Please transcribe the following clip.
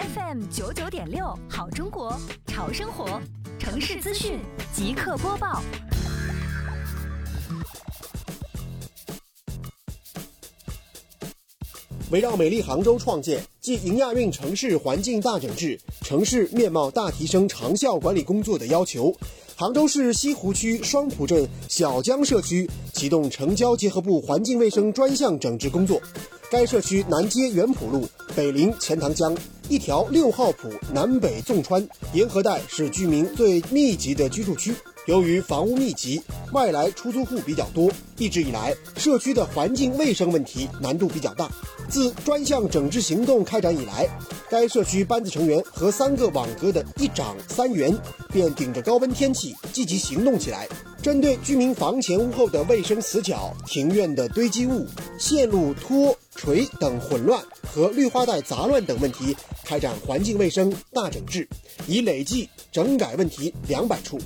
FM 九九点六，好中国，潮生活，城市资讯即刻播报。围绕美丽杭州创建暨迎亚运城市环境大整治、城市面貌大提升长效管理工作的要求，杭州市西湖区双浦镇小江社区启动城郊结合部环境卫生专项整治工作。该社区南接元浦路，北临钱塘江，一条六号浦南北纵穿，沿河带是居民最密集的居住区。由于房屋密集，外来出租户比较多，一直以来社区的环境卫生问题难度比较大。自专项整治行动开展以来，该社区班子成员和三个网格的一长三员便顶着高温天气积极行动起来，针对居民房前屋后的卫生死角、庭院的堆积物、线路拖垂等混乱和绿化带杂乱等问题，开展环境卫生大整治，已累计整改问题两百处。